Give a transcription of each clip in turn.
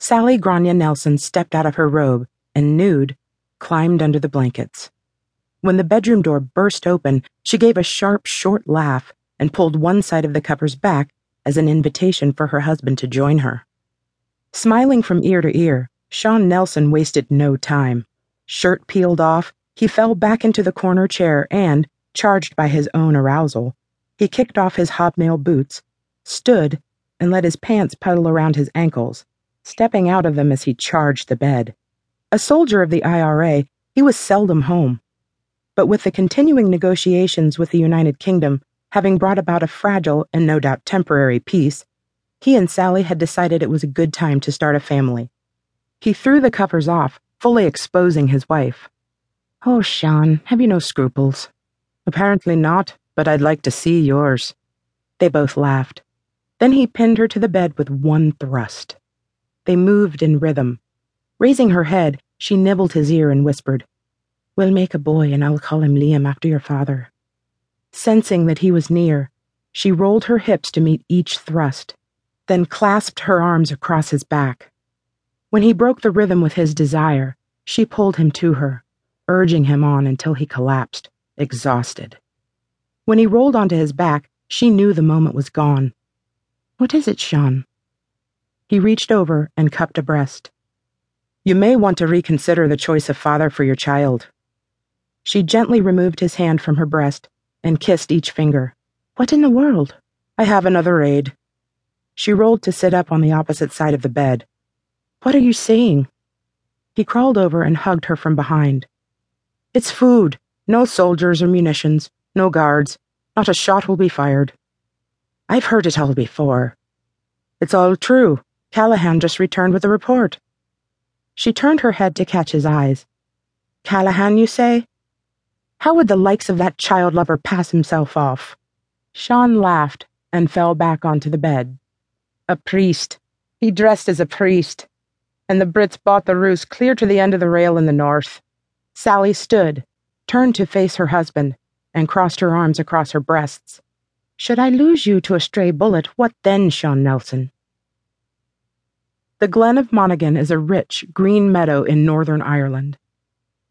Sally Grania Nelson stepped out of her robe and, nude, climbed under the blankets. When the bedroom door burst open, she gave a sharp, short laugh and pulled one side of the covers back as an invitation for her husband to join her. Smiling from ear to ear, Sean Nelson wasted no time. Shirt peeled off, he fell back into the corner chair and, charged by his own arousal, he kicked off his hobnail boots, stood, and let his pants puddle around his ankles, stepping out of them as he charged the bed. A soldier of the IRA, he was seldom home. But with the continuing negotiations with the United Kingdom having brought about a fragile and no doubt temporary peace, he and Sally had decided it was a good time to start a family. He threw the covers off, fully exposing his wife. Oh, Sean, have you no scruples? Apparently not, but I'd like to see yours. They both laughed. Then he pinned her to the bed with one thrust. They moved in rhythm. Raising her head, she nibbled his ear and whispered, We'll make a boy and I'll call him Liam after your father. Sensing that he was near, she rolled her hips to meet each thrust, then clasped her arms across his back. When he broke the rhythm with his desire, she pulled him to her, urging him on until he collapsed, exhausted. When he rolled onto his back, she knew the moment was gone. What is it, Sean? He reached over and cupped a breast. You may want to reconsider the choice of father for your child. She gently removed his hand from her breast and kissed each finger. What in the world? I have another aid. She rolled to sit up on the opposite side of the bed. What are you saying? He crawled over and hugged her from behind. It's food. No soldiers or munitions. No guards. Not a shot will be fired. I've heard it all before. It's all true. Callahan just returned with a report. She turned her head to catch his eyes. Callahan, you say? How would the likes of that child lover pass himself off? Sean laughed and fell back onto the bed. A priest. He dressed as a priest. And the Brits bought the ruse clear to the end of the rail in the north. Sally stood, turned to face her husband, and crossed her arms across her breasts. Should I lose you to a stray bullet, what then, Sean Nelson? The Glen of Monaghan is a rich, green meadow in Northern Ireland.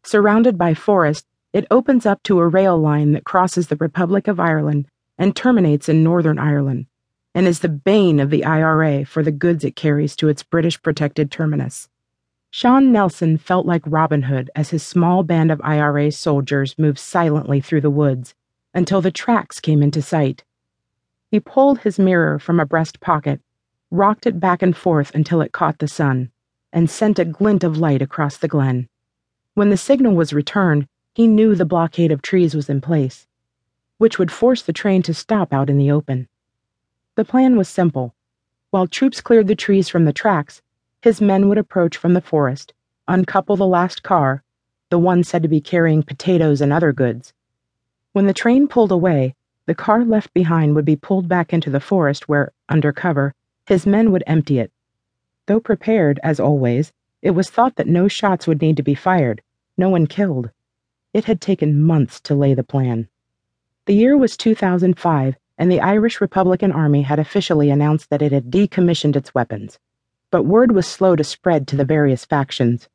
Surrounded by forest, it opens up to a rail line that crosses the Republic of Ireland and terminates in Northern Ireland, and is the bane of the IRA for the goods it carries to its British protected terminus. Sean Nelson felt like Robin Hood as his small band of IRA soldiers moved silently through the woods until the tracks came into sight. He pulled his mirror from a breast pocket rocked it back and forth until it caught the sun, and sent a glint of light across the glen. When the signal was returned, he knew the blockade of trees was in place, which would force the train to stop out in the open. The plan was simple. While troops cleared the trees from the tracks, his men would approach from the forest, uncouple the last car, the one said to be carrying potatoes and other goods. When the train pulled away, the car left behind would be pulled back into the forest where, under cover, his men would empty it. Though prepared, as always, it was thought that no shots would need to be fired, no one killed. It had taken months to lay the plan. The year was 2005, and the Irish Republican Army had officially announced that it had decommissioned its weapons. But word was slow to spread to the various factions.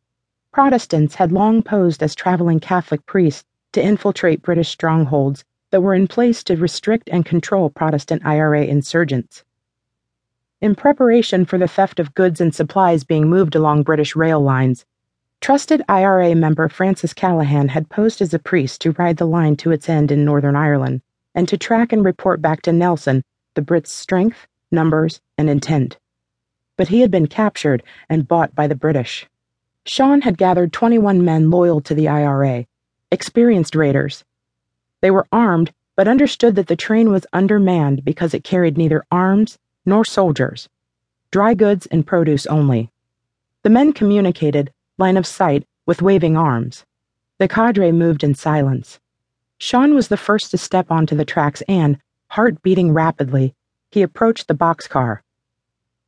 Protestants had long posed as traveling Catholic priests to infiltrate British strongholds that were in place to restrict and control Protestant IRA insurgents. In preparation for the theft of goods and supplies being moved along British rail lines, trusted IRA member Francis Callahan had posed as a priest to ride the line to its end in Northern Ireland and to track and report back to Nelson the Brits' strength, numbers, and intent. But he had been captured and bought by the British. Sean had gathered 21 men loyal to the IRA, experienced raiders. They were armed, but understood that the train was undermanned because it carried neither arms nor soldiers, dry goods and produce only. The men communicated, line of sight, with waving arms. The cadre moved in silence. Sean was the first to step onto the tracks and, heart beating rapidly, he approached the boxcar.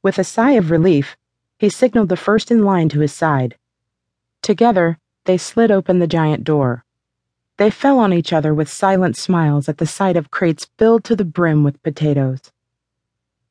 With a sigh of relief, he signaled the first in line to his side. Together, they slid open the giant door. They fell on each other with silent smiles at the sight of crates filled to the brim with potatoes.